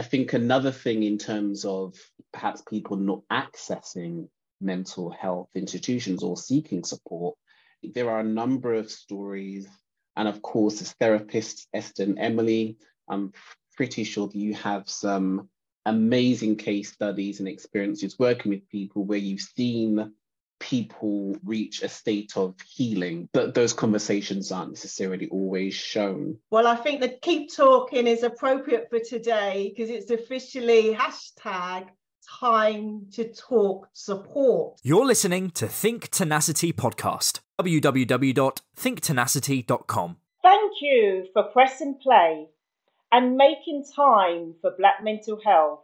I think another thing in terms of perhaps people not accessing mental health institutions or seeking support, there are a number of stories. And of course, as therapists, Esther and Emily, I'm pretty sure that you have some amazing case studies and experiences working with people where you've seen people reach a state of healing, but those conversations aren't necessarily always shown. Well, I think the keep talking is appropriate for today because it's officially hashtag time to talk support. You're listening to Think Tenacity podcast. www.thinktenacity.com. Thank you for pressing play and making time for Black mental health.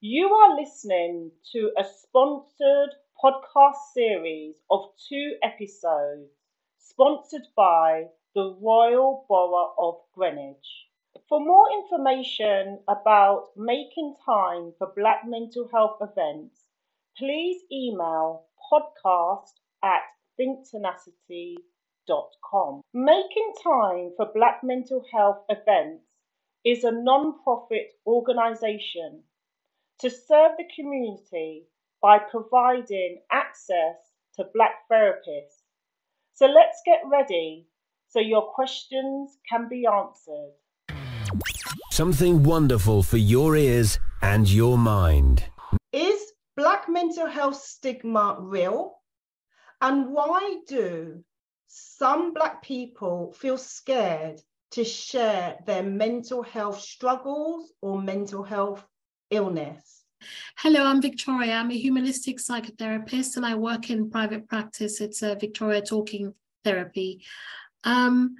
You are listening to a sponsored podcast series of two episodes sponsored by the Royal Borough of Greenwich. For more information about making time for Black mental health events, please email podcast at thinktenacity.com. Making Time for Black Mental Health Events is a non profit organisation to serve the community by providing access to Black therapists. So let's get ready so your questions can be answered. Something wonderful for your ears and your mind. Is Black mental health stigma real? And why do some Black people feel scared to share their mental health struggles or mental health illness? Hello, I'm Victoria. I'm a humanistic psychotherapist and I work in private practice. It's a Victoria Talking Therapy. Um,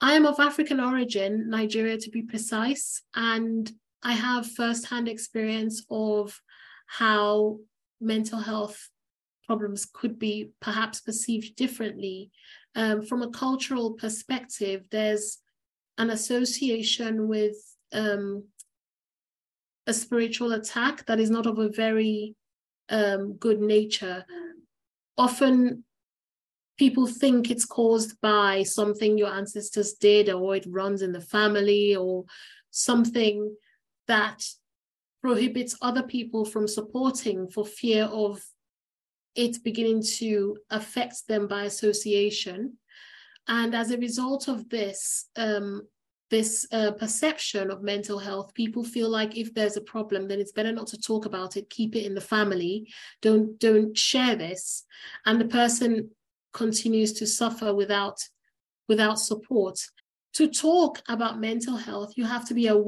I am of African origin, Nigeria to be precise, and I have firsthand experience of how mental health problems could be perhaps perceived differently. Um, from a cultural perspective, there's an association with um, a spiritual attack that is not of a very um, good nature. Often people think it's caused by something your ancestors did, or it runs in the family, or something that prohibits other people from supporting for fear of it beginning to affect them by association. And as a result of this, um, this uh, perception of mental health people feel like if there's a problem then it's better not to talk about it keep it in the family don't don't share this and the person continues to suffer without without support. To talk about mental health you have to be aware